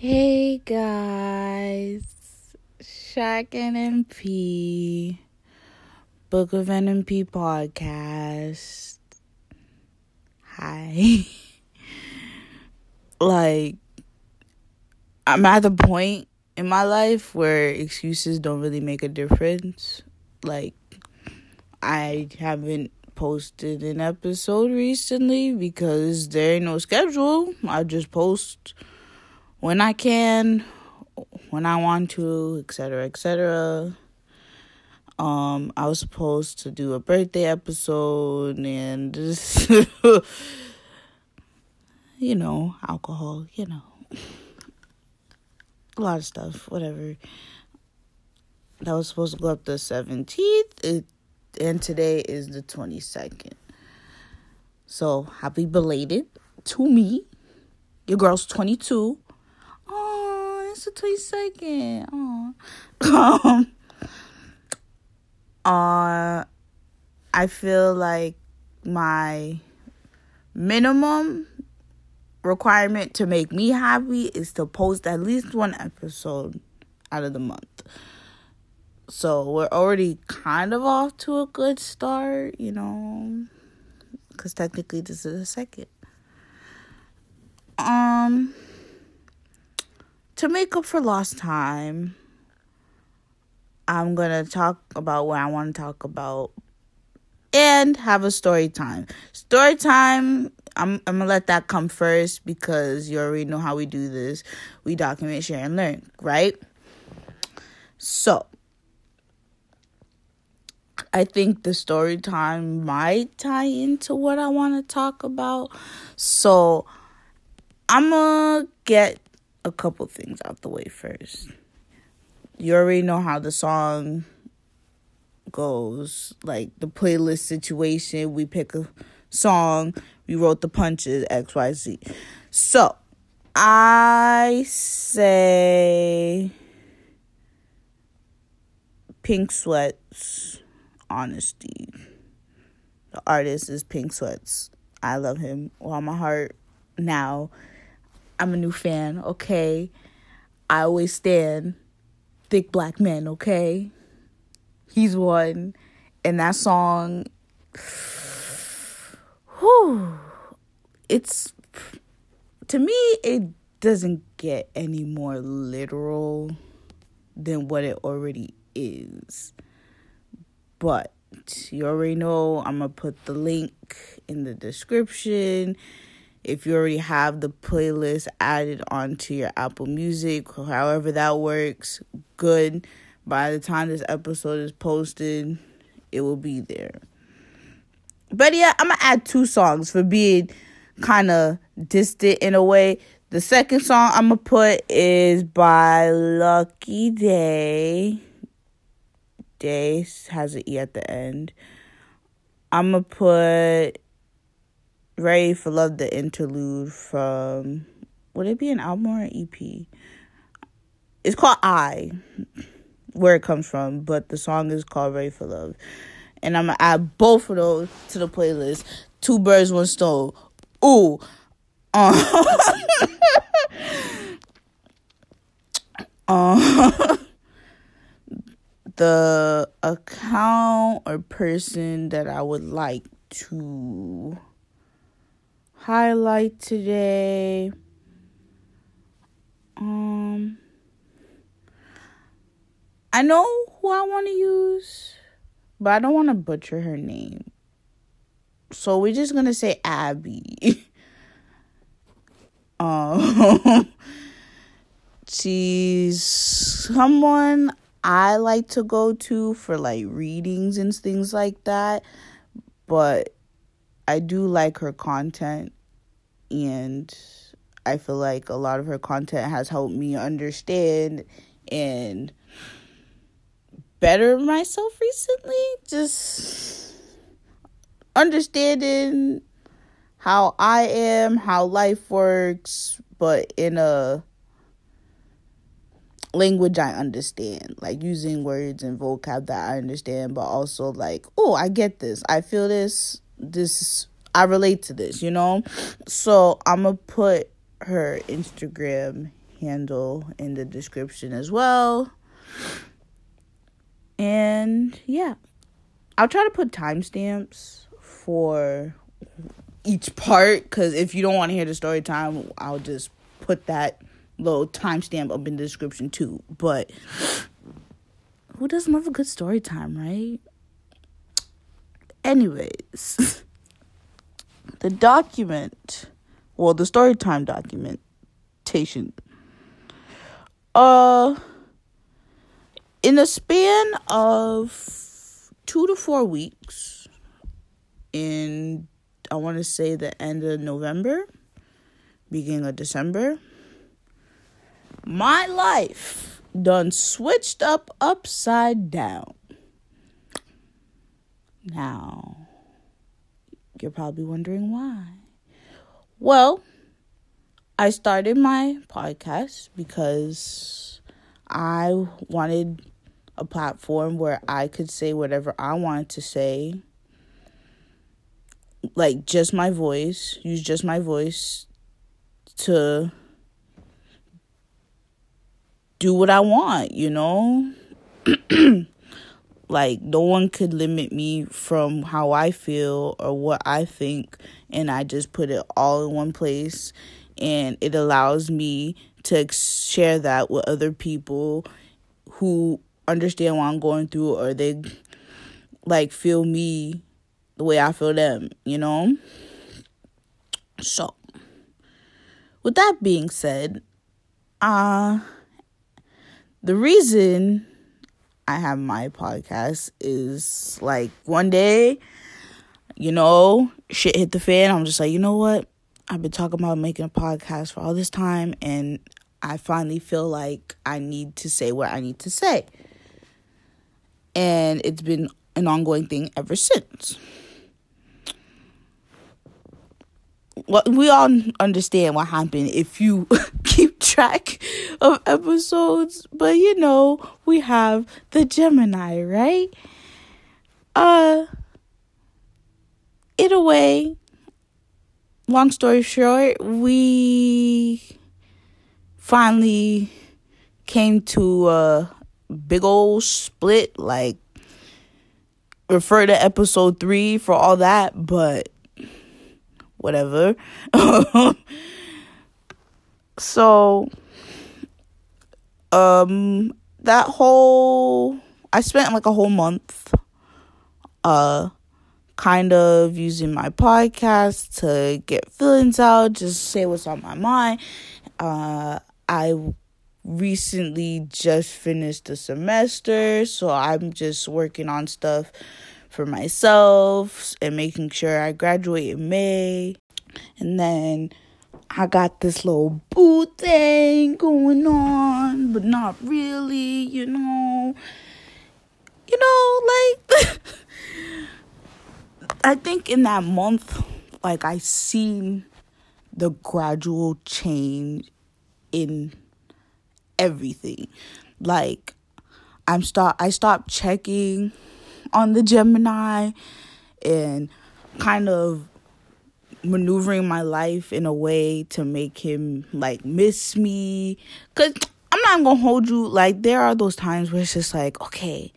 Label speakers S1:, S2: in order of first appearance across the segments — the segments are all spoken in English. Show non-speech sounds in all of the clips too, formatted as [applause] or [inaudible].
S1: Hey guys, Shaq and MP, Book of NMP podcast. Hi. [laughs] like, I'm at the point in my life where excuses don't really make a difference. Like, I haven't posted an episode recently because there ain't no schedule. I just post when I can, when I want to, etc., etc. Um, I was supposed to do a birthday episode and [laughs] you know, alcohol, you know, a lot of stuff, whatever. That was supposed to go up the 17th, it, and today is the 22nd. So, happy belated to me. Your girl's 22 it's the 22nd. Oh. um, uh, I feel like my minimum requirement to make me happy is to post at least one episode out of the month. So we're already kind of off to a good start, you know, because technically this is the second. Um, to make up for lost time, I'm going to talk about what I want to talk about and have a story time. Story time, I'm, I'm going to let that come first because you already know how we do this. We document, share, and learn, right? So, I think the story time might tie into what I want to talk about. So, I'm going to get a couple things out the way first. You already know how the song goes, like the playlist situation. We pick a song, we wrote the punches, XYZ. So, I say Pink Sweats, Honesty. The artist is Pink Sweats. I love him all my heart now. I'm a new fan, okay? I always stand thick black men, okay? He's one. And that song whew, it's to me it doesn't get any more literal than what it already is. But you already know I'm gonna put the link in the description if you already have the playlist added onto your Apple Music, however that works, good. By the time this episode is posted, it will be there. But yeah, I'm gonna add two songs for being kind of distant in a way. The second song I'm gonna put is by Lucky Daye. Day has an E at the end. I'm gonna put Ready for Love the interlude from would it be an album or an EP? It's called I, where it comes from, but the song is called Ready for Love. And I'm gonna add both of those to the playlist. Two birds, one stone. Ooh. Um, [laughs] um [laughs] the account or person that I would like to highlight today. Um, I know who I want to use, but I don't want to butcher her name. So we're just gonna say Abby. [laughs] um, she's someone I like to go to for like readings and things like that, but I do like her content and I feel like a lot of her content has helped me understand and better myself recently. Just understanding how I am, how life works, but in a language I understand, like using words and vocab that I understand, but also like, oh, I get this, I feel this, this I relate to this, you know? So I'm gonna put her Instagram handle in the description as well. And yeah, I'll try to put timestamps for each part because if you don't want to hear the story time, I'll just put that little timestamp up in the description too. But who doesn't love a good story time, right? Anyways, [laughs] the document, well, the story time documentation. Uh, in a span of two to four weeks, in I want to say the end of November, beginning of December, my life done switched up upside down. Now, you're probably wondering why. Well, I started my podcast because I wanted a platform where I could say whatever I wanted to say. Like just my voice, use just my voice to do what I want, you know? [clears throat] like no one could limit me from how I feel or what I think and I just put it all in one place and it allows me to share that with other people who understand what I'm going through or they like feel me the way I feel them, you know? So, with that being said, uh the reason I have my podcast is like one day, you know, shit hit the fan. I'm just like, you know what? I've been talking about making a podcast for all this time, and I finally feel like I need to say what I need to say. And it's been an ongoing thing ever since. Well, we all understand what happened if you [laughs] track of episodes, but you know, we have the Gemini, right? Uh, in a way, long story short, we finally came to a big old split. Like, refer to episode three for all that, but whatever. [laughs] so, um, that whole I spent like a whole month, uh, kind of using my podcast to get feelings out, just say what's on my mind. Uh, I recently just finished the semester, so I'm just working on stuff for myself and making sure I graduate in May. And then I got this little boo thing going on, but not really, you know. You know, like [laughs] I think in that month, like I seen the gradual change in everything. Like I'm start I stopped checking on the Gemini and kind of maneuvering my life in a way to make him like miss me. Cuz I'm not to hold you. Like there are those times where it's just like okay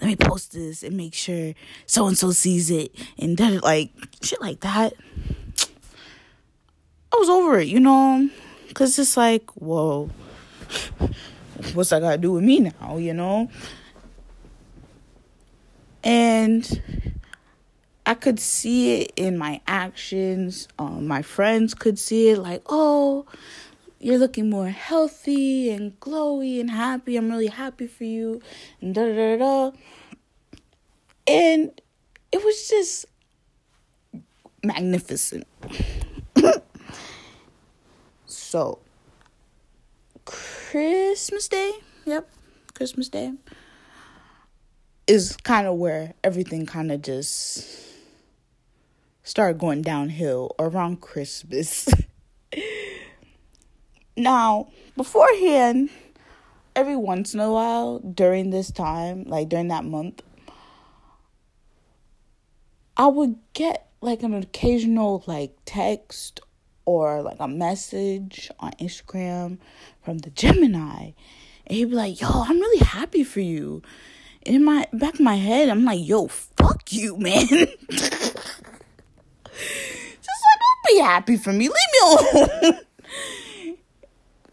S1: let me post this and make sure so and so sees it and then like shit like that. I was over it you know? Cuz it's like whoa [laughs] what's that got to do with me now you know? And I could see it in my actions. Um, my friends could see it like, oh, you're looking more healthy and glowy and happy. I'm really happy for you. And da da da. And it was just magnificent. [coughs] so, Christmas Day. Yep, Christmas Day is kind of where everything kind of just started going downhill around Christmas. [laughs] now, beforehand, every once in a while during this time, like during that month, I would get like an occasional like text or like a message on Instagram from the Gemini. And he'd be like, yo, I'm really happy for you. And in my back of my head, I'm like, yo, fuck you, man. [laughs] Happy for me. Leave me alone.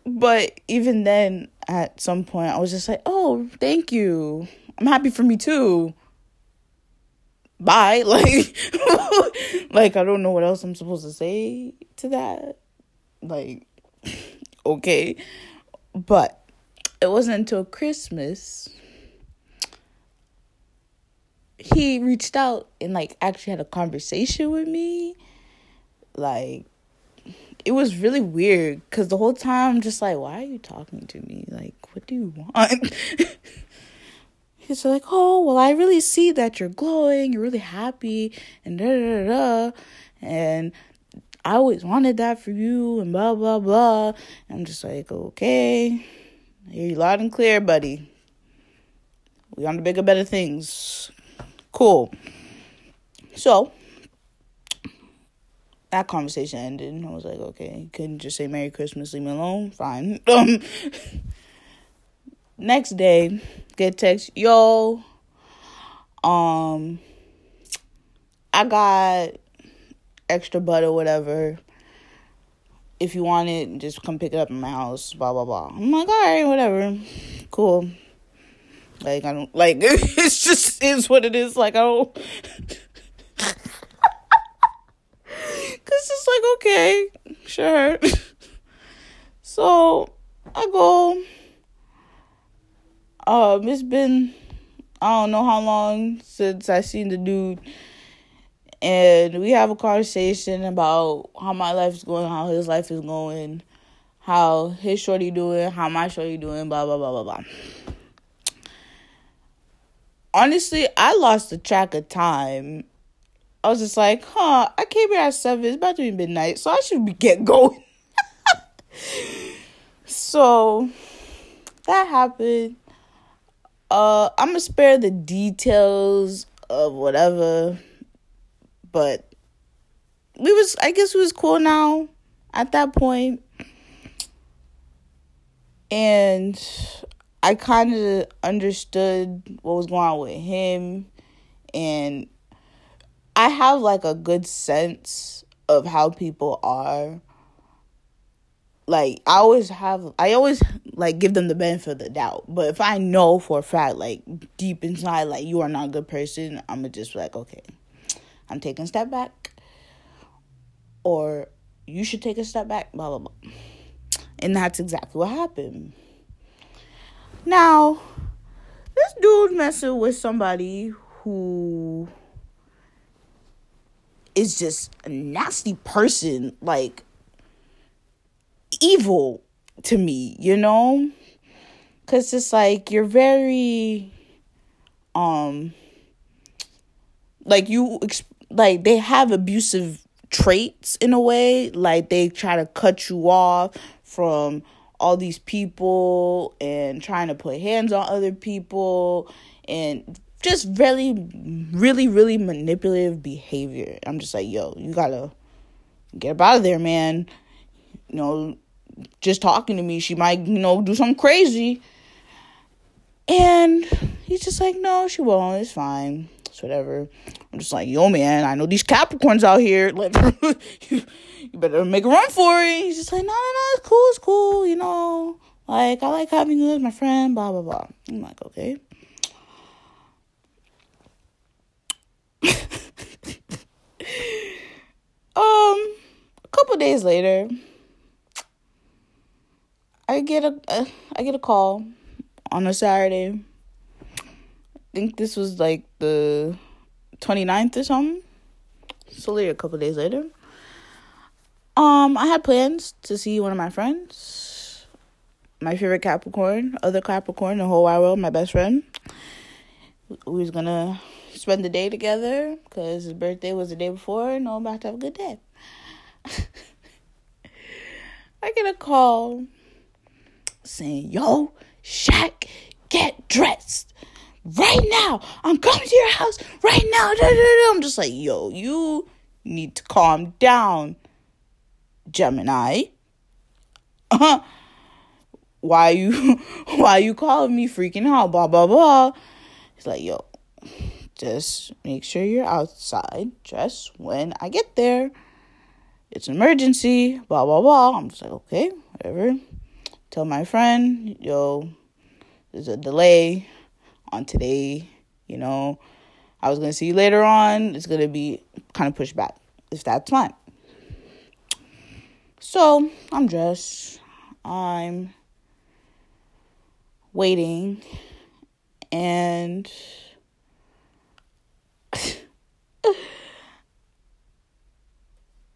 S1: [laughs] but even then, at some point, I was just like, oh, thank you. I'm happy for me too. Bye. [laughs] Like, like I don't know what else I'm supposed to say to that. Like, [laughs] okay. But it wasn't until Christmas he reached out and like actually had a conversation with me. Like it was really weird because the whole time I'm just like, why are you talking to me? Like, what do you want? [laughs] He's like, oh, well, I really see that you're glowing, you're really happy, and da da da. da. And I always wanted that for you, and blah blah blah. And I'm just like, okay, I hear you loud and clear, buddy. We on to bigger, better things. Cool. So that conversation ended. And I was like, okay, couldn't just say Merry Christmas, leave me alone. Fine. [laughs] Um, next day, get text, yo, um, I got extra butter, whatever. If you want it, just come pick it up in my house, blah, blah, blah. I'm like, all right, whatever. Cool. Like, I don't, like, [laughs] it's just, is what it is. Like, I don't. Cause it's like, okay, sure. [laughs] so I go um, it's been I don't know how long since I seen the dude, and we have a conversation about how my life is going, how his life is going, how his shorty doing, how my shorty doing, blah blah blah blah blah. Honestly, I lost the track of time. I was just like, huh, I came here at seven. It's about to be midnight, so I should be get going. [laughs] so that happened. Uh, I'm gonna spare the details of whatever, but we was I guess we was cool now at that point, and I kind of understood what was going on with him, and I have like a good sense of how people are like I always have I always like give them the benefit of the doubt. But if I know for a fact, like deep inside, like you are not a good person, I'm gonna just like, okay, I'm taking a step back. Or you should take a step back, blah blah blah. And that's exactly what happened. Now, this dude messing with somebody who is just a nasty person, like evil to me, you know? Cuz it's like you're very um like you like they have abusive traits in a way, like they try to cut you off from all these people and trying to put hands on other people and just really really really manipulative behavior. I'm just like, yo, you got to get up out of there, man you know, just talking to me, she might, you know, do something crazy. And he's just like, no, she won't. It's fine. It's whatever. I'm just like, yo, man, I know these Capricorns out here. [laughs] Like, you better make a run for it. He's just like, no, no, no, it's cool, it's cool. You know, like, I like having you as my friend, blah, blah, blah. I'm like, okay. um, a couple days later, I get a uh, I get a call on a Saturday. I think this was like the 29th or something. So later, a couple days later. Um, I had plans to see one of my friends, my favorite Capricorn, other Capricorn the whole wide world, my best friend. We was gonna spend the day together because his birthday was the day before, and I'm about to have a good day. [laughs] I get a call saying, Yo, Shaq, get dressed right now. I'm coming to your house right now. I'm just like, Yo, you need to calm down. Gemini. Uh-huh. why you [laughs] why you calling me freaking out? Blah blah blah. He's like, yo, just make sure you're outside just when I get there. It's an emergency, blah blah blah. I'm just like, okay, whatever. Tell my friend, yo, there's a delay on today, you know. I was gonna see you later on. It's gonna be kind of pushed back. If that's fine. So I'm dressed. I'm waiting and [laughs]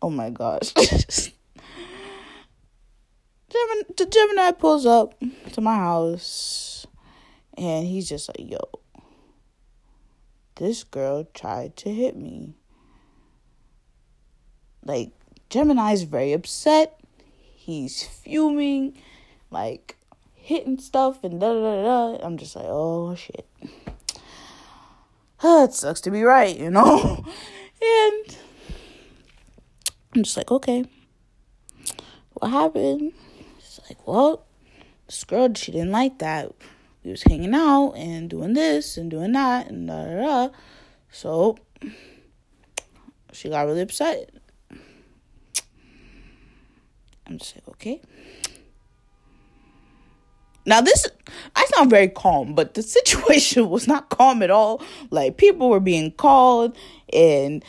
S1: oh my gosh. [laughs] Gemini, the Gemini pulls up to my house and he's just like, yo, this girl tried to hit me. Like, Gemini's very upset. He's fuming, like hitting stuff and da da da. I'm just like, oh shit. [sighs] it sucks to be right, you know? [laughs] and I'm just like, okay. What happened? It's like, well, this girl, she didn't like that. We was hanging out and doing this and doing that and da da da. So she got really upset. I'm just like, okay. Now this I sound very calm, but the [laughs] situation was not calm at all. Like people were being called and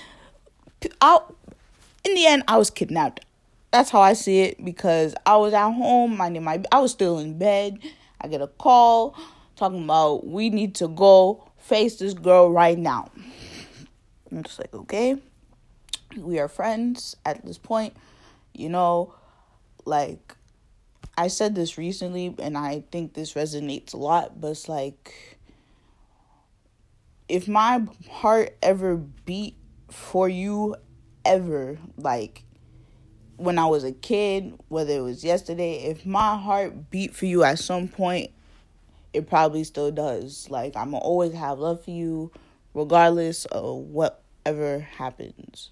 S1: I in the end I was kidnapped. That's how I see it because I was at home minding my I was still in bed. I get a call talking about we need to go face this girl right now. I'm just like, okay. We are friends at this point. You know, like I said this recently and I think this resonates a lot, but it's like if my heart ever beat for you ever like when I was a kid, whether it was yesterday, if my heart beat for you at some point, it probably still does. Like I'm gonna always have love for you regardless of whatever happens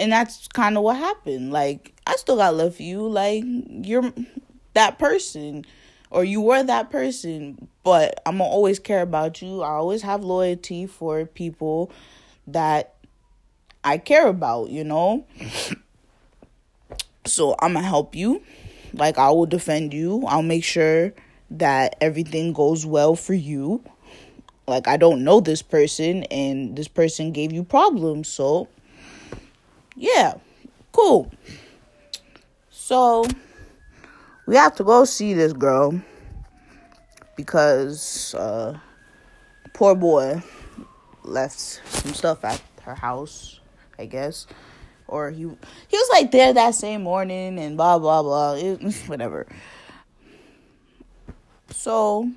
S1: and that's kind of what happened. Like I still got love for you. Like you're that person, or you were that person. But I'm gonna always care about you. I always have loyalty for people that I care about. You know. So I'm gonna help you. Like I will defend you. I'll make sure that everything goes well for you. Like I don't know this person and this person gave you problems, so yeah, cool. So we have to go see this girl because uh, poor boy left some stuff at her house, I guess. Or he he was like there that same morning and blah blah blah. It, [laughs] whatever. So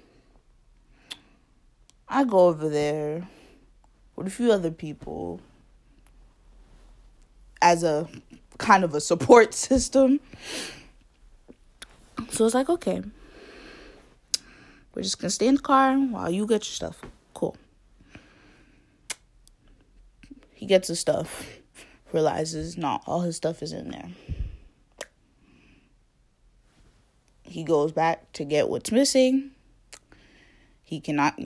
S1: I go over there with a few other people as a kind of a support [laughs] system. So it's like, okay, we're just gonna stay in the car while you get your stuff. Cool. He gets his stuff, realizes not all his stuff is in there. He goes back to get what's missing. He cannot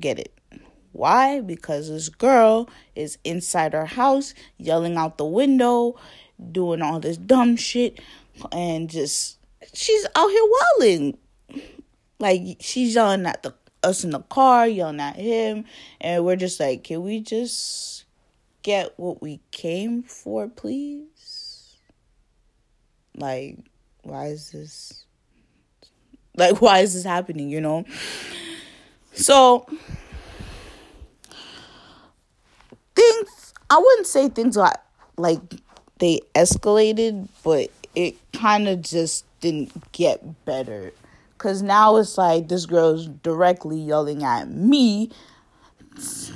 S1: get it. Why? Because this girl is inside her house yelling out the window, doing all this dumb shit, and just she's out here wilding. Like she's yelling at the us in the car, yelling at him, and we're just like, can we just get what we came for, please? Like, why is this? Like, [laughs] why is this happening? You know. So things I wouldn't say things got like they escalated, but it kind of just didn't get better. Cause now it's like this girl's directly yelling at me,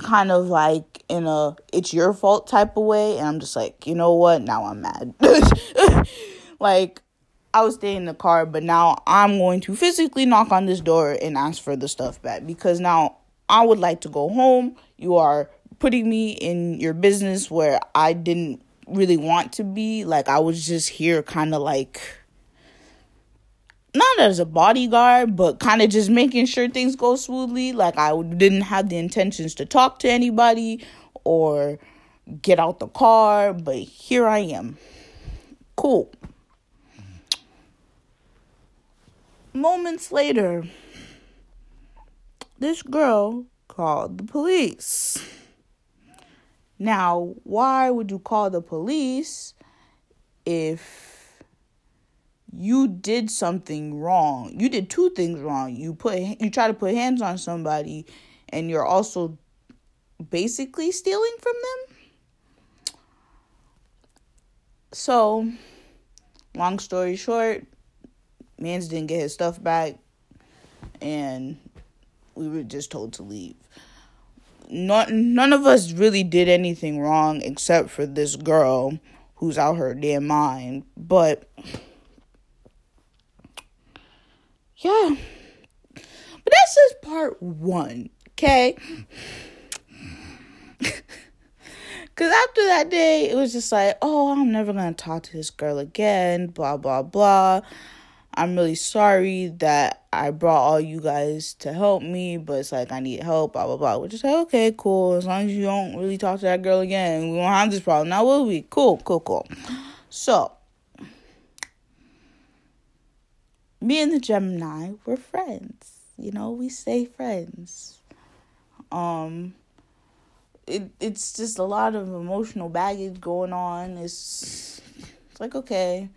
S1: kind of like in a it's your fault type of way, and I'm just like, you know what? Now I'm mad. [laughs] like I was staying in the car, but now I'm going to physically knock on this door and ask for the stuff back because now I would like to go home. You are putting me in your business where I didn't really want to be. Like I was just here kind of like not as a bodyguard, but kind of just making sure things go smoothly. Like I didn't have the intentions to talk to anybody or get out the car, but here I am. Cool. Moments later, this girl called the police. Now, why would you call the police if you did something wrong? You did two things wrong. You put you try to put hands on somebody and you're also basically stealing from them. So, long story short, Mans didn't get his stuff back and we were just told to leave not none of us really did anything wrong except for this girl who's out her damn mind. But yeah. But that's just part one, okay? [laughs] Cause after that day, it was just like, oh, I'm never gonna talk to this girl again, blah blah blah. I'm really sorry that I brought all you guys to help me, but it's like I need help, blah blah blah. Which is like, okay, cool. As long as you don't really talk to that girl again, we won't have this problem. Now will we? Cool, cool, cool. So me and the Gemini were friends. You know, we stay friends. Um it it's just a lot of emotional baggage going on. It's it's like okay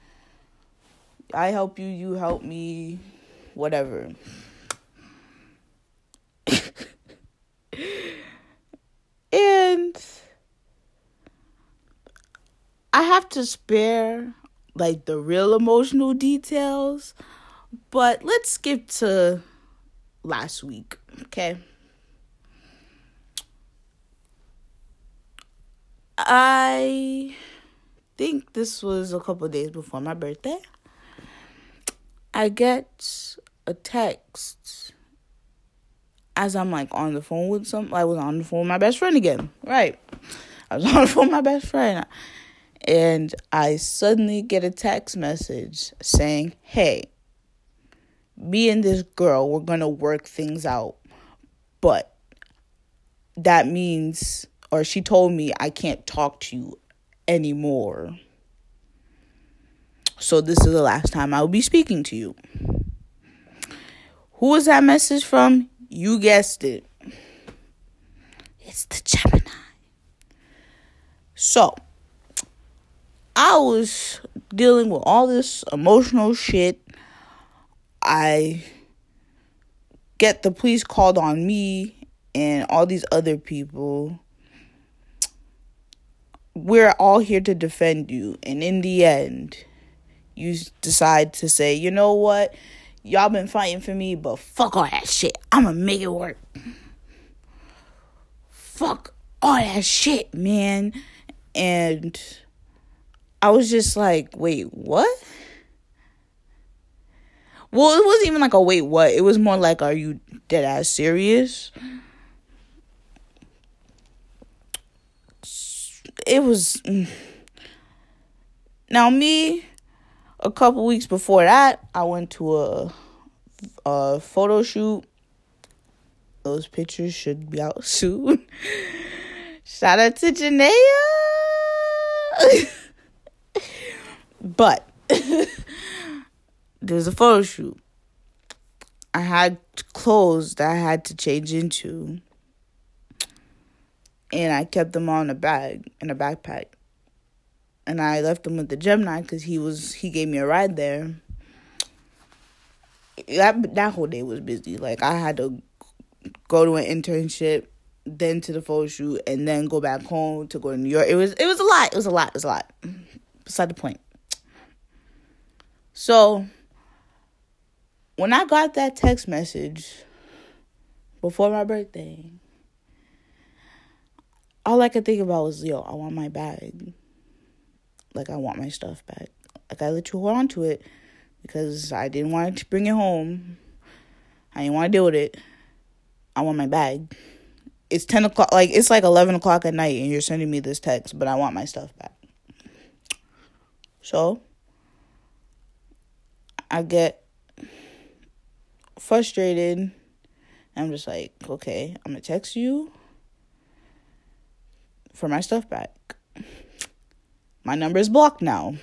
S1: I help you, you help me, whatever. [laughs] and I have to spare like the real emotional details, but let's skip to last week, okay? I think this was a couple days before my birthday. I get a text as I'm like on the phone with some I was on the phone with my best friend again. Right. I was [laughs] on the phone with my best friend. And I suddenly get a text message saying, Hey, me and this girl, we're gonna work things out. But that means or she told me I can't talk to you anymore. So this is the last time I will be speaking to you. who was that message from? You guessed it. It's the Gemini. So, I was dealing with all this emotional shit. I get the police called on me and all these other people. We're all here to defend you. And in the end, you decide to say, you know what, y'all been fighting for me, but fuck all that shit. I'ma make it work. Fuck all that shit, man. And I was just like, wait, what? Well, it wasn't even like a wait, what? It was more like, are you dead ass serious? It was. Mm. Now, me, a couple weeks before that, I went to a, a photo shoot. Those pictures should be out [laughs] soon. Shout out to Janaea. [laughs] but [laughs] there's a photo shoot. I had clothes that I had to change into. And I kept them all in a bag in a backpack and I left them with the Gemini because he was he gave me a ride there. That that whole day was busy. Like I had to go to an internship, then to the photo shoot, and then go back home to go to New York. It was it was a lot. It was a lot. It was a lot. Beside the point. So when I got that text message before my birthday, all I could think about was, yo, I want my bag like I want my stuff back. Like I let you hold on to it because I didn't want to bring it home. I didn't want to deal with it. I want my bag. It's ten o'clock. Like it's like eleven o'clock at night, and you're sending me this text, but I want my stuff back. So I get frustrated. I'm just like, okay, I'm gonna text you for my stuff back. My number is blocked now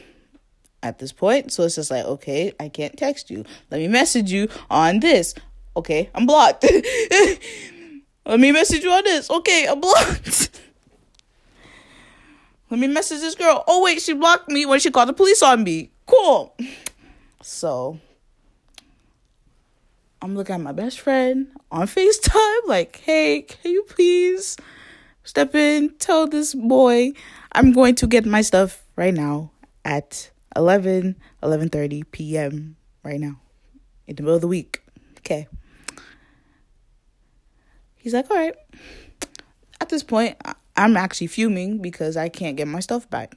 S1: at this point. So it's just like, okay, I can't text you. Let me message you on this. Okay, I'm blocked. [laughs] Let me message you on this. Okay, I'm blocked. [laughs] Let me message this girl. Oh, wait, she blocked me when she called the police on me. Cool. So I'm looking at my best friend on FaceTime, like, hey, can you please step in, tell this boy I'm going to get my stuff right now at 11, 11.30 p.m. right now in the middle of the week. Okay. He's like, all right. At this point, I'm actually fuming because I can't get my stuff back.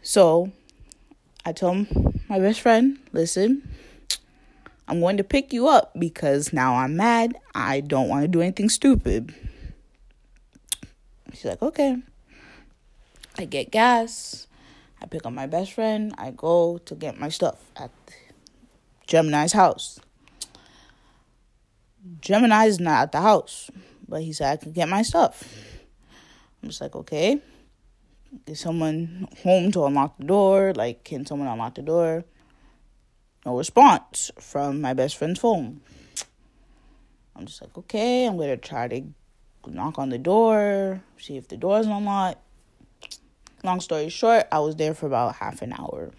S1: So I told my best friend, listen, I'm going to pick you up because now I'm mad. I don't want to do anything stupid. She's like, okay. I get gas. I pick up my best friend. I go to get my stuff at Gemini's house. Gemini is not at the house, but he said I could get my stuff. I'm just like, okay. Is someone home to unlock the door? Like, can someone unlock the door? No response from my best friend's phone. I'm just like, okay, I'm gonna try to knock on the door, see if the door's unlocked. Long story short, I was there for about half an hour.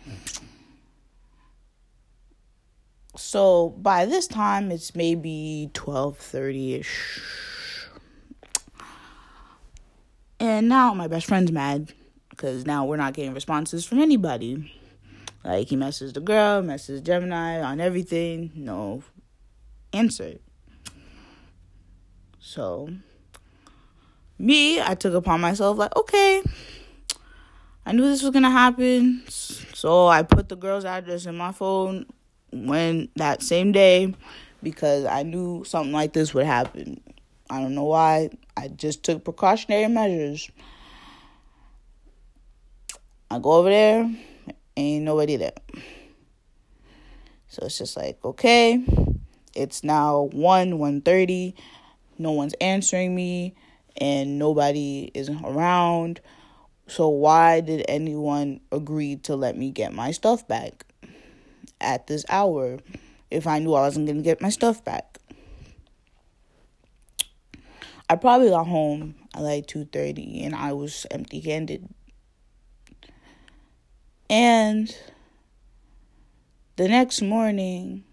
S1: So by this time it's maybe 12:30ish. And now my best friend's mad because now we're not getting responses from anybody. Like he messes the girl, messes Gemini on everything, no answer. So me, I took upon myself like, okay, I knew this was gonna happen, so I put the girl's address in my phone when that same day because I knew something like this would happen. I don't know why. I just took precautionary measures. I go over there, ain't nobody there. So it's just like, okay, it's now 1 1:30. No one's answering me and nobody is around. So why did anyone agree to let me get my stuff back at this hour if I knew I wasn't going to get my stuff back? I probably got home at like 2:30 and I was empty-handed. And the next morning,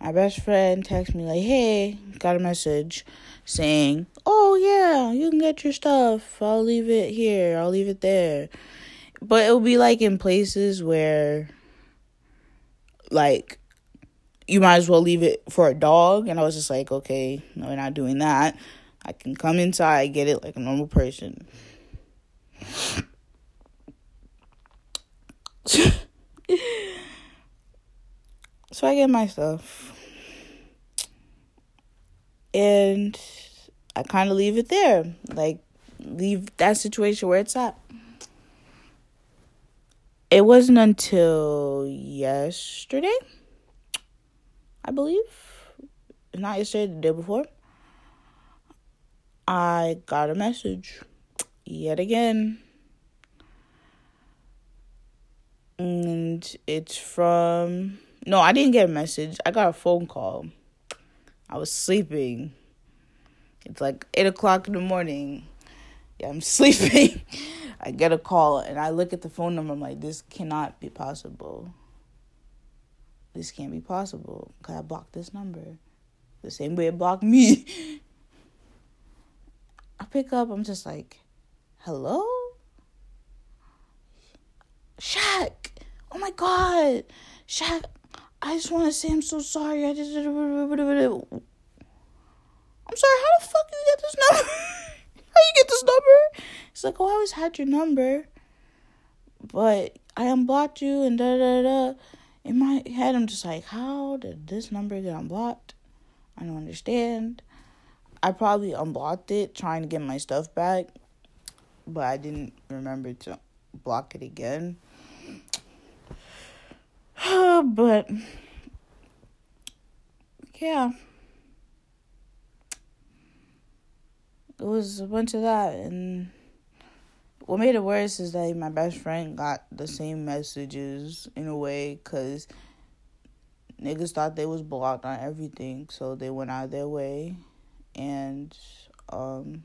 S1: my best friend texted me like, "Hey, got a message saying, "Oh yeah, you can get your stuff. I'll leave it here. I'll leave it there." But it'll be like in places where like you might as well leave it for a dog and I was just like, "Okay, no, we're not doing that. I can come inside, get it like a normal person." [laughs] so I get my stuff and I kind of leave it there. Like, leave that situation where it's at. It wasn't until yesterday, I believe, not yesterday, the day before, I got a message yet again. And it's from, no, I didn't get a message. I got a phone call I was sleeping. It's like eight o'clock in the morning. Yeah, I'm [laughs] sleeping. I get a call and I look at the phone number. I'm like, this cannot be possible. This can't be possible. Cause I blocked this number, the same way it blocked me. [laughs] I pick up. I'm just like, hello, Shaq. Oh my god, Shaq. I just want to say I'm so sorry. I just. I'm sorry. How the fuck did you get this number? [laughs] how you get this number? It's like, oh, I always had your number, but I unblocked you and da da da. In my head, I'm just like, how did this number get unblocked? I don't understand. I probably unblocked it trying to get my stuff back, but I didn't remember to block it again. [sighs] but yeah. It was a bunch of that and what made it worse is that my best friend got the same messages in a way because niggas thought they was blocked on everything, so they went out of their way and um,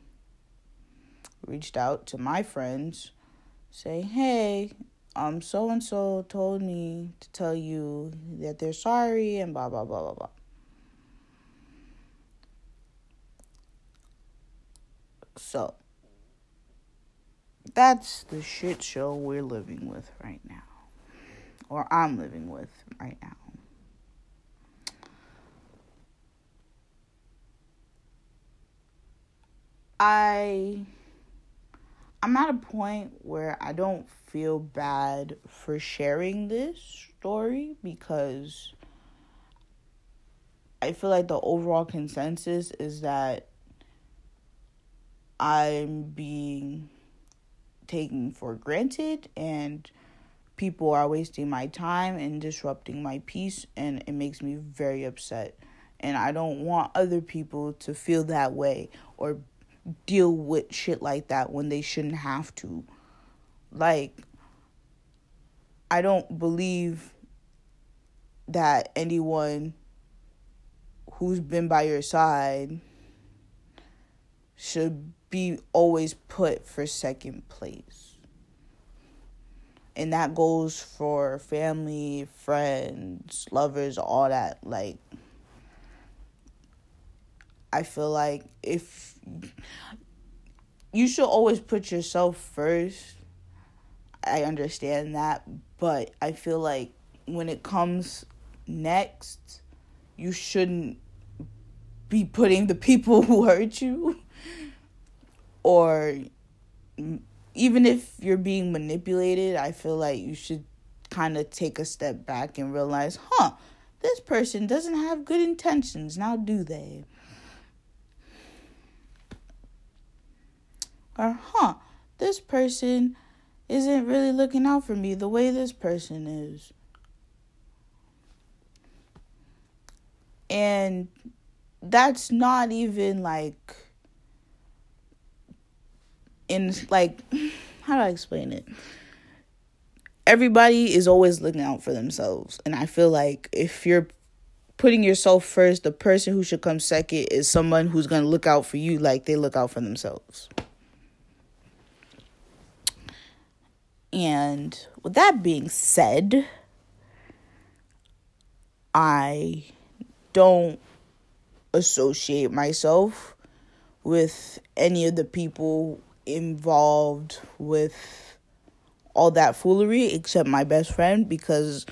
S1: reached out to my friends, say, "Hey, um, so and so told me to tell you that they're sorry and blah blah blah blah blah." So that's the shit show we're living with right now, or I'm living with right now. I I'm at a point where I don't feel bad for sharing this story because I feel like the overall consensus is that I'm being taken for granted and people are wasting my time and disrupting my peace and it makes me very upset. And I don't want other people to feel that way or deal with shit like that when they shouldn't have to. Like, I don't believe that anyone who's been by your side should be always put for second place. And that goes for family, friends, lovers, all that. Like, I feel like if you should always put yourself first, I understand that, but I feel like when it comes next, you shouldn't be putting the people [laughs] who hurt you or even if you're being manipulated, I feel like you should kind of take a step back and realize, huh, this person doesn't have good intentions. Now, do they? Or, huh, this person isn't really looking out for me the way this person is. And that's not even like in like [laughs] how do I explain it? Everybody is always looking out for themselves. And I feel like if you're putting yourself first, the person who should come second is someone who's going to look out for you like they look out for themselves. And with that being said, I don't associate myself with any of the people involved with all that foolery except my best friend because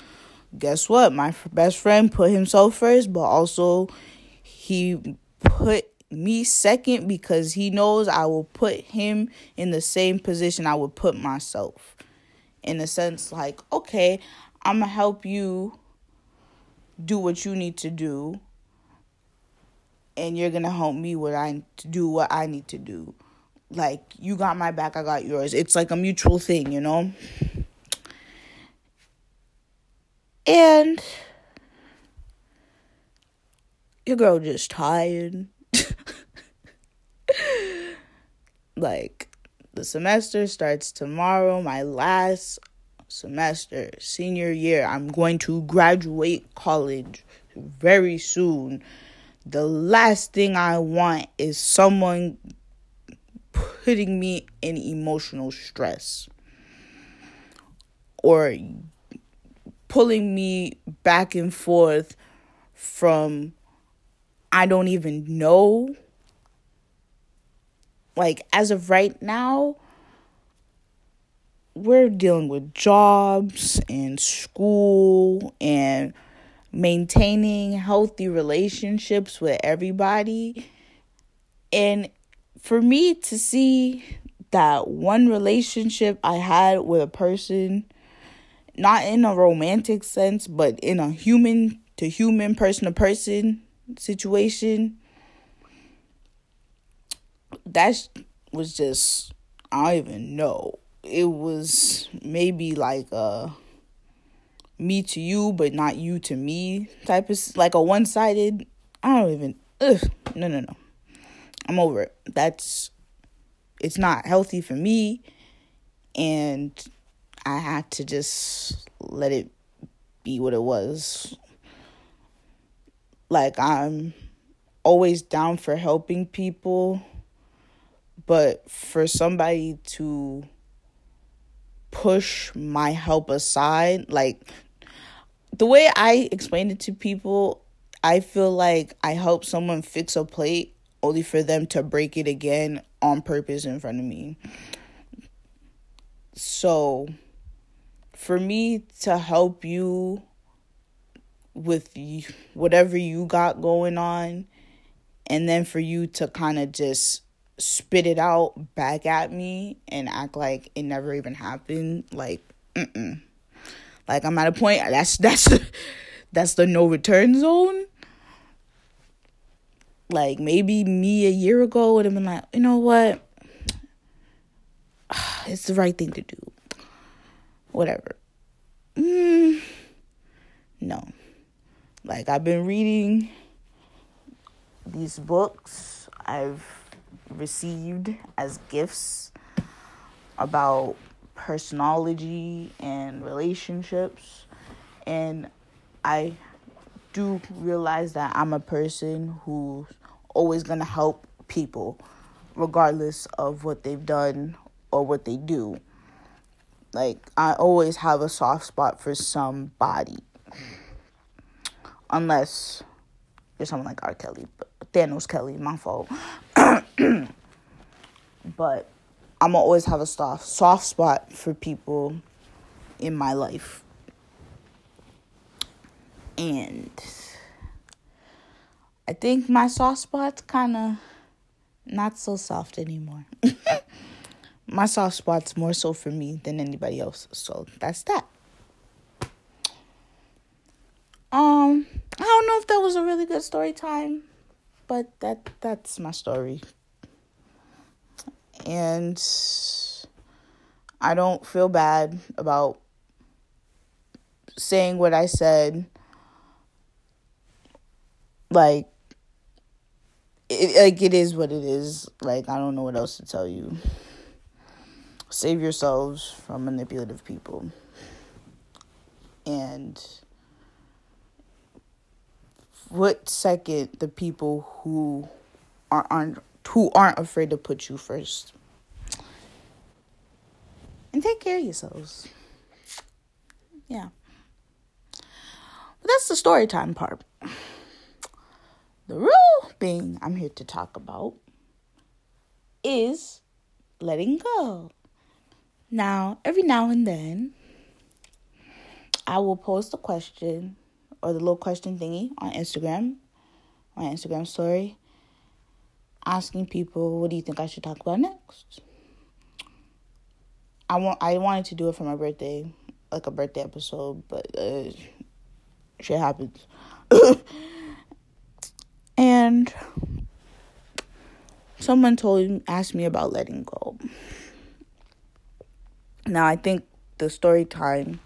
S1: guess what? My best friend put himself first, but also he put me second because he knows I will put him in the same position I would put myself. In a sense, like, okay, I'm gonna help you do what you need to do, and you're gonna help me what I to do what I need to do like you got my back, I got yours. It's like a mutual thing, you know? And your girl just tired. [laughs] like the semester starts tomorrow, my last semester, senior year. I'm going to graduate college very soon. The last thing I want is someone putting me in emotional stress or pulling me back and forth from I don't even know. Like, as of right now, we're dealing with jobs and school and maintaining healthy relationships with everybody. And for me to see that one relationship I had with a person, not in a romantic sense, but in a human to human, person to person situation, that was just, I don't even know. it was maybe like a me to you, but not you to me type of like a one sided. I don't even. Ugh, no, no, no. I'm over it. That's it's not healthy for me, and I had to just let it be what it was. Like I'm always down for helping people, but for somebody to push my help aside, like the way I explain it to people, I feel like I help someone fix a plate only for them to break it again on purpose in front of me. So, for me to help you with whatever you got going on, and then for you to kind of just spit it out back at me and act like it never even happened, like, mm like I'm at a point that's [laughs] that's that's the no return zone. Like maybe me a year ago would have been like, you know what? [sighs] It's the right thing to do. Whatever. Mm, no. Like I've been reading these books I've received as gifts about personology and relationships. And I do realize that I'm a person who's always going to help people, regardless of what they've done or what they do. Like, I always have a soft spot for somebody. Unless you're someone like R. Kelly, Thanos Kelly, my fault. [clears throat] but I'm gonna always have a soft soft spot for people in my life. And I think my soft spot's kind of not so soft anymore. [laughs] my soft spot's more so for me than anybody else. So that's that. Um, I don't know if that was a really good story time, but that that's my story and I don't feel bad about saying what I said. Like, it, like it is what it is. Like I don't know what else to tell you. Save yourselves from manipulative people. And what second the people who are, aren't who aren't afraid to put you first. And take care of yourselves. Yeah. But that's the story time part. The real thing I'm here to talk about is letting go. Now, every now and then, I will post a question or the little question thingy on Instagram, my Instagram story, asking people, what do you think I should talk about next? I want I wanted to do it for my birthday, like a birthday episode, but uh, shit happens. [coughs] and someone told asked me about letting go. Now I think the story time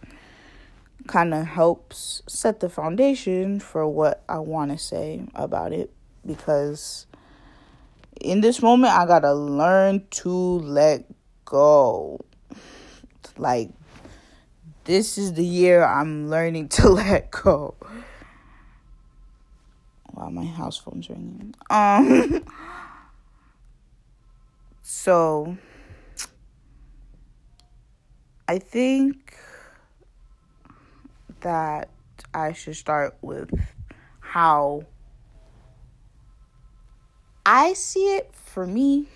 S1: kind of helps set the foundation for what I want to say about it because in this moment, I gotta learn to let go. Like, this is the year I'm learning to [laughs] let go. Wow, my house phone's ringing. Um, [laughs] so I think that I should start with how I see it for me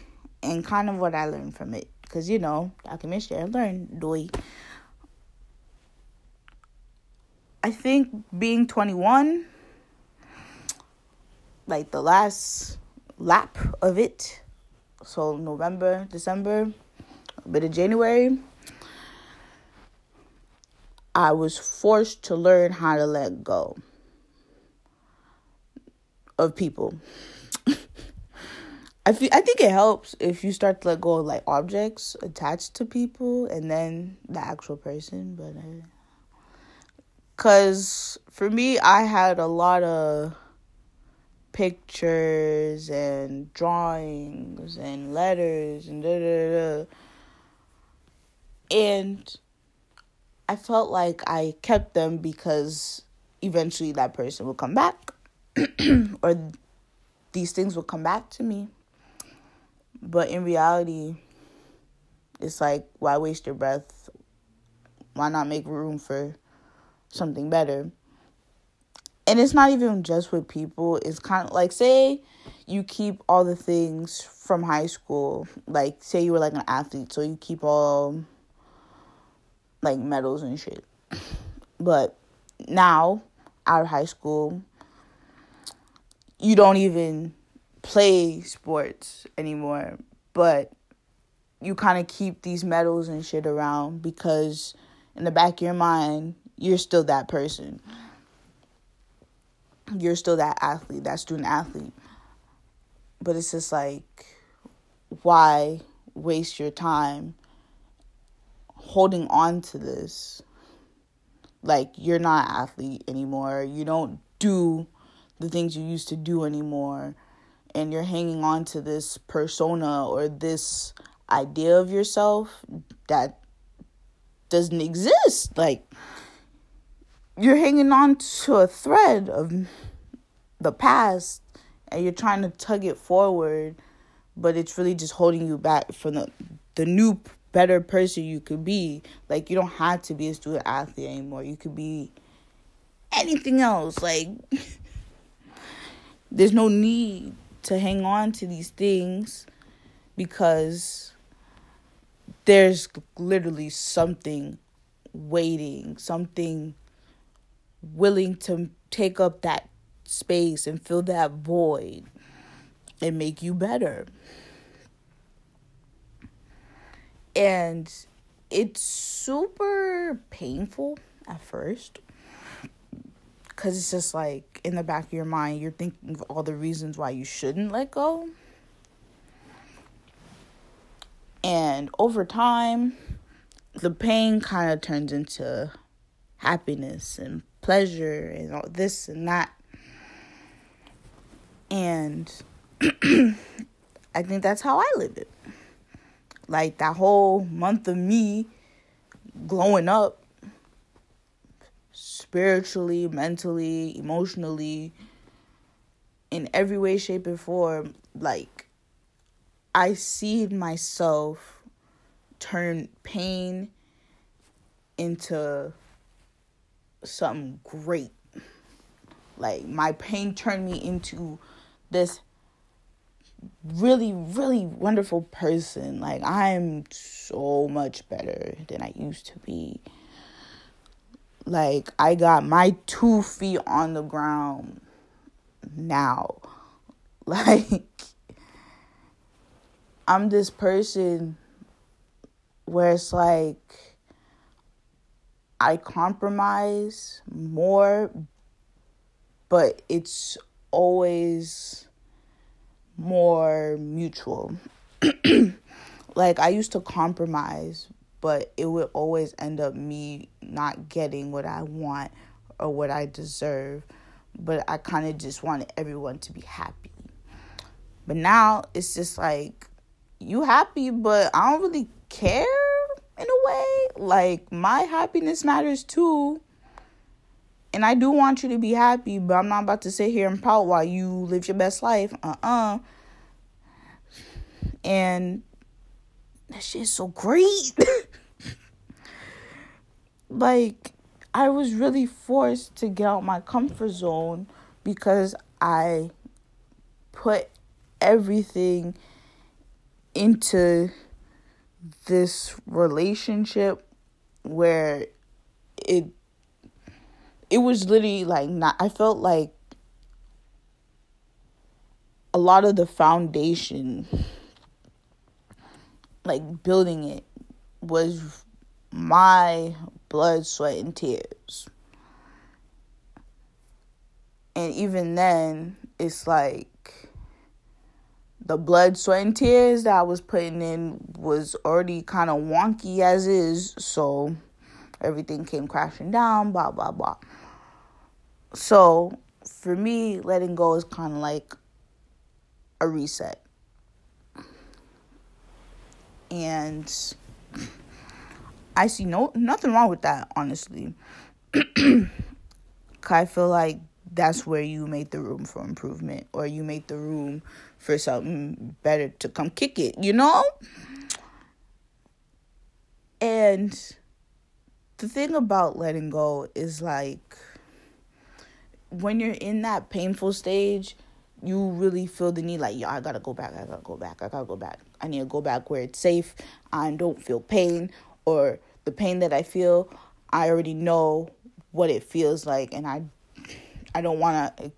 S1: and kind of what I learned from it. Because, you know, documentary, I learned, doy. I think being 21, like the last lap of it, so November, December, a bit of January, I was forced to learn how to let go of people [laughs] I feel I think it helps if you start to let go of like objects attached to people and then the actual person, but uh, cuz for me I had a lot of pictures and drawings and letters and da da da. And I felt like I kept them because eventually that person will come back [clears throat] or these things will come back to me. But in reality, it's like, why waste your breath? Why not make room for something better? And it's not even just with people. It's kind of like, say you keep all the things from high school. Like, say you were like an athlete, so you keep all like medals and shit. But now, out of high school, you don't even play sports anymore, but you kind of keep these medals and shit around because in the back of your mind, you're still that person. You're still that athlete, that student athlete. But it's just like, why waste your time holding on to this? Like, you're not an athlete anymore. You don't do the things you used to do anymore and you're hanging on to this persona or this idea of yourself that doesn't exist like you're hanging on to a thread of the past and you're trying to tug it forward but it's really just holding you back from the the new better person you could be. Like you don't have to be a student athlete anymore. You could be anything else. Like [laughs] there's no need to hang on to these things because there's literally something waiting, something willing to take up that space and fill that void and make you better. And it's super painful at first because it's just like in the back of your mind, you're thinking of all the reasons why you shouldn't let go. And over time, the pain kind of turns into happiness and pleasure and all this and that. And [clears throat] I think that's how I live it. Like that whole month of me glowing up spiritually, mentally, emotionally, in every way, shape, and form, like I see myself turn pain into something great. Like my pain turned me into this really, really wonderful person. Like I'm so much better than I used to be. Like I got my two feet on the ground now. [laughs] Like I'm this person where it's like I compromise more, but it's always more mutual. [clears throat] like I used to compromise, but it would always end up me not getting what I want or what I deserve. But I kind of just wanted everyone to be happy. But now it's just like, you happy, but I don't really care in a way. Like, my happiness matters too. And I do want you to be happy, but I'm not about to sit here and pout while you live your best life. Uh uh-uh. uh. And that shit's so great. [laughs] like I was really forced to get out my comfort zone because I put everything into this relationship where it it was literally like not I felt like a lot of the foundation like building it was my blood, sweat, and tears. And even then, it's like the blood, sweat, and tears that I was putting in was already kind of wonky as is. So everything came crashing down, blah, blah, blah. So for me, letting go is kind of like a reset. And I see no nothing wrong with that, honestly. [clears throat] I feel like that's where you make the room for improvement or you make the room for something better to come kick it, you know? And the thing about letting go is like when you're in that painful stage, you really feel the need like, yo, I gotta go back, I gotta go back, I gotta go back. I need to go back where it's safe. I don't feel pain or the pain that I feel, I already know what it feels like and I I don't want to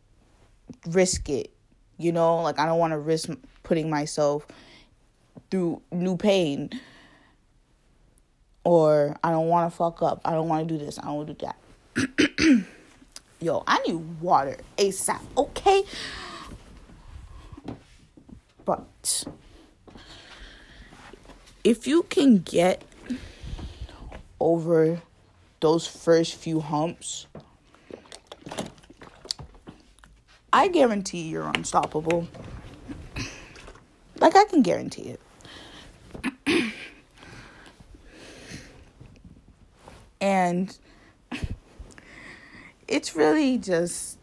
S1: risk it. You know, like I don't want to risk putting myself through new pain. Or I don't want to fuck up. I don't want to do this. I don't want to do that. [clears throat] Yo, I need water ASAP, okay? But if you can get over those first few humps, I guarantee you're unstoppable. [clears throat] Like, I can guarantee it. [clears throat] and it's really just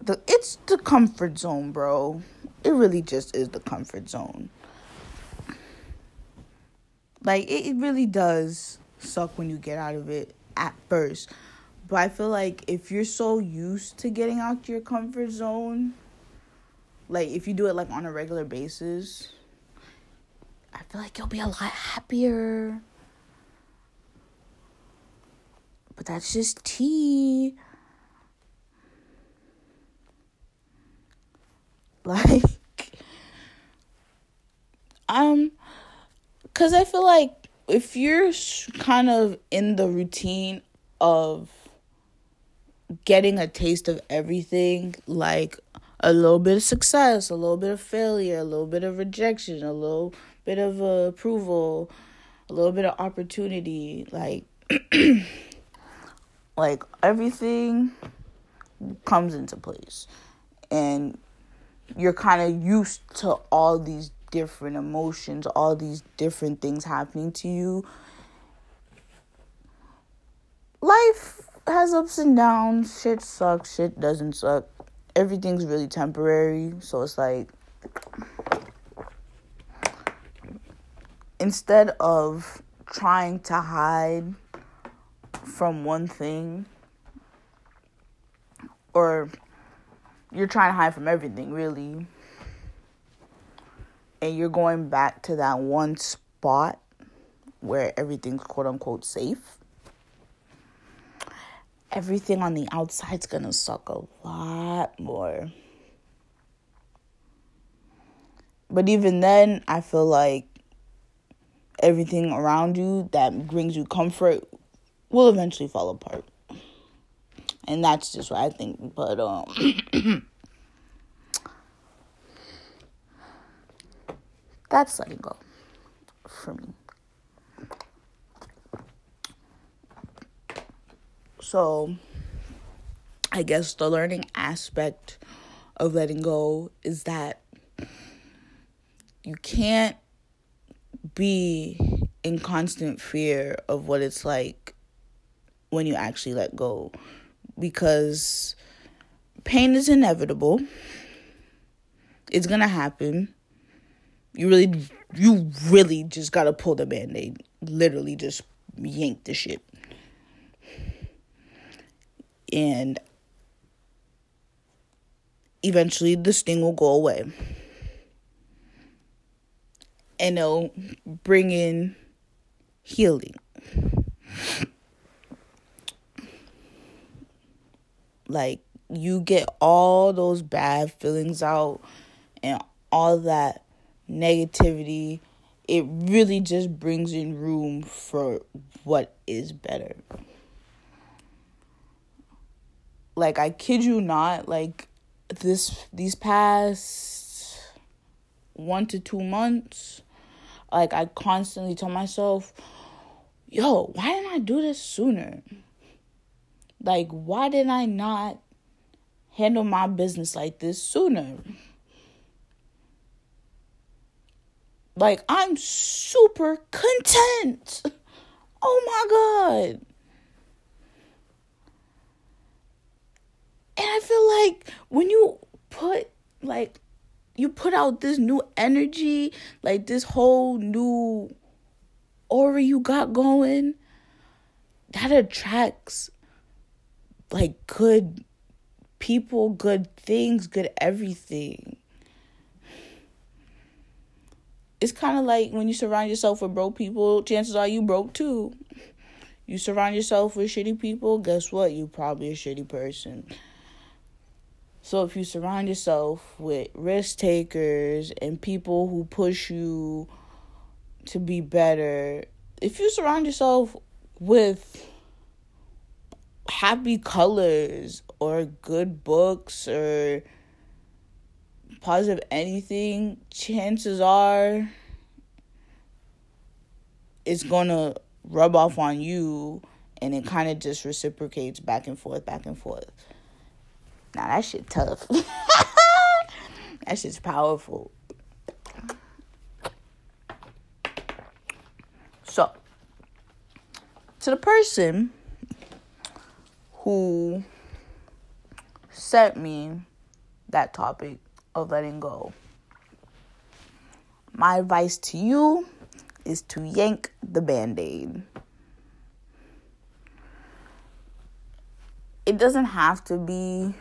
S1: the it's the comfort zone, bro. It really just is the comfort zone. Like it, really does suck when you get out of it at first. But I feel like if you're so used to getting out your comfort zone, like if you do it like on a regular basis, I feel like you'll be a lot happier. But that's just tea. [laughs] Like um cuz I feel like if you're kind of in the routine of getting a taste of everything like a little bit of success, a little bit of failure, a little bit of rejection, a little bit of uh, approval, a little bit of opportunity, like [clears throat] like everything comes into place. And you're kind of used to all these different emotions, all these different things happening to you. Life has ups and downs. Shit sucks. Shit doesn't suck. Everything's really temporary. So it's like instead of trying to hide from one thing or you're trying to hide from everything really and you're going back to that one spot where everything's quote unquote safe everything on the outside's gonna suck a lot more. But even then, I feel like everything around you that brings you comfort will eventually fall apart. And that's just what I think. But um [clears throat] that's letting go for me. So, I guess the learning aspect of letting go is that you can't be in constant fear of what it's like when you actually let go because pain is inevitable. It's going to happen. You really you really just got to pull the band-aid. Literally just yank the shit and eventually the sting will go away. And it'll bring in healing. Like, you get all those bad feelings out and all that negativity. It really just brings in room for what is better like I kid you not, like this these past one to two months, like I constantly tell myself, yo, why didn't I do this sooner? Like, why did I not handle my business like this sooner? Like, I'm super content. Oh my God. And I feel like when you put, like, you put out this new energy, like this whole new aura you got going, that attracts like good people, good things, good everything. It's kind of like when you surround yourself with broke people, chances are you broke too. You surround yourself with shitty people, guess what? You probably a shitty person. So if you surround yourself with risk takers and people who push you to be better, if you surround yourself with happy colors or good books or positive anything, chances are it's going to rub off on you and it kind of just reciprocates back and forth, back and forth. Now that shit tough. [laughs] that shit's powerful. So, to the person who sent me that topic of letting go, my advice to you is to yank the band aid. It doesn't have to be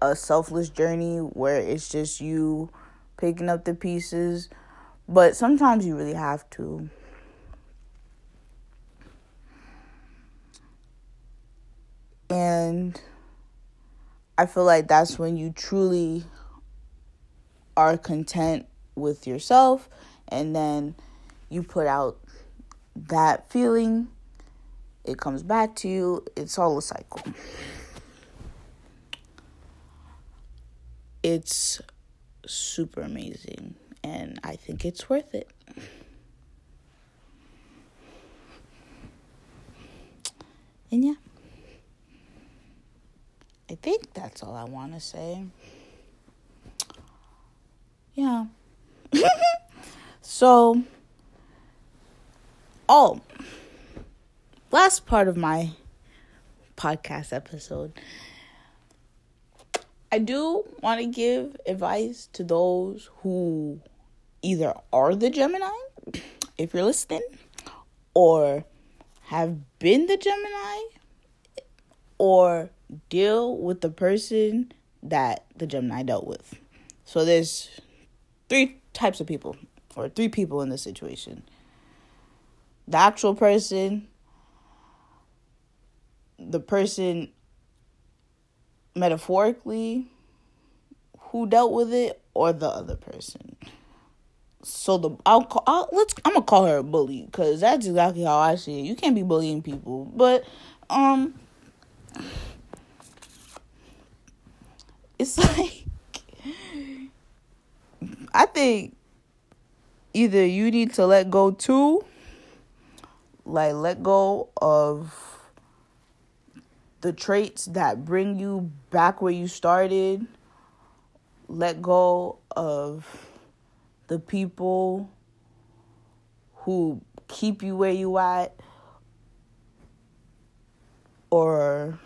S1: a selfless journey where it's just you picking up the pieces, but sometimes you really have to. And I feel like that's when you truly are content with yourself and then you put out that feeling it comes back to you it's all a cycle it's super amazing and I think it's worth it. And yeah, I think that's all I want to say. Yeah. [laughs] so, oh, last part of my podcast episode I do want to give advice to those who either are the Gemini, if you're listening, or have been the Gemini, or deal with the person that the Gemini dealt with. So there's three types of people, or three people in this situation the actual person, the person metaphorically who dealt with it or the other person. So the I'll call I'll, let's I'm gonna call her a bully because that's exactly how I see it. You can't be bullying people, but um, it's [laughs] like I think either you need to let go too, like let go of the traits that bring you back where you started. Let go of the people who keep you where you at or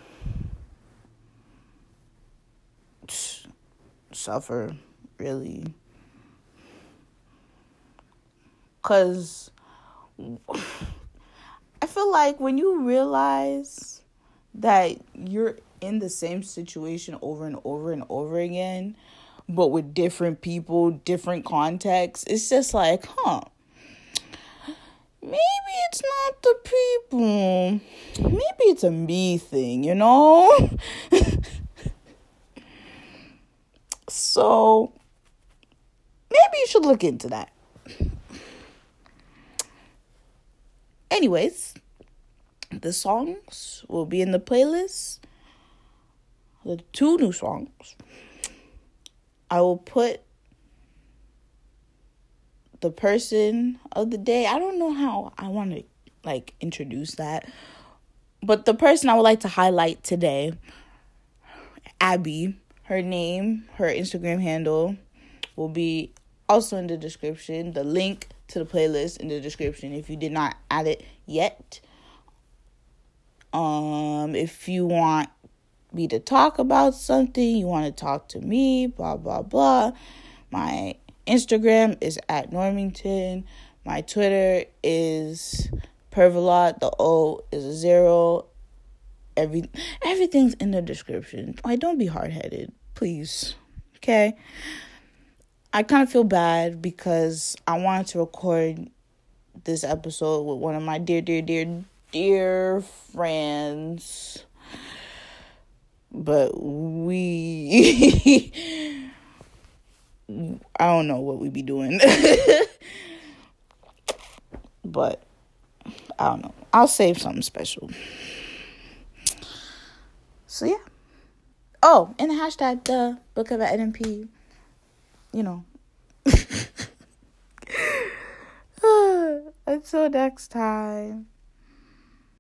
S1: suffer really cuz I feel like when you realize that you're in the same situation over and over and over again, but with different people, different contexts. It's just like, huh, maybe it's not the people. Maybe it's a me thing, you know? [laughs] so, maybe you should look into that. Anyways, the songs will be in the playlist. The two new songs. I will put the person of the day. I don't know how I want to like introduce that. But the person I would like to highlight today, Abby, her name, her Instagram handle will be also in the description. The link to the playlist in the description if you did not add it yet. Um if you want me to talk about something, you want to talk to me, blah blah blah. My Instagram is at Normington. My Twitter is Pervalot. The O is a zero. Every everything's in the description. Like, don't be hard headed, please. Okay. I kind of feel bad because I wanted to record this episode with one of my dear, dear, dear, dear friends. But we. [laughs] I don't know what we'd be doing. [laughs] but I don't know. I'll save something special. So yeah. Oh, and the hashtag the book of NMP. You know. [laughs] Until next time.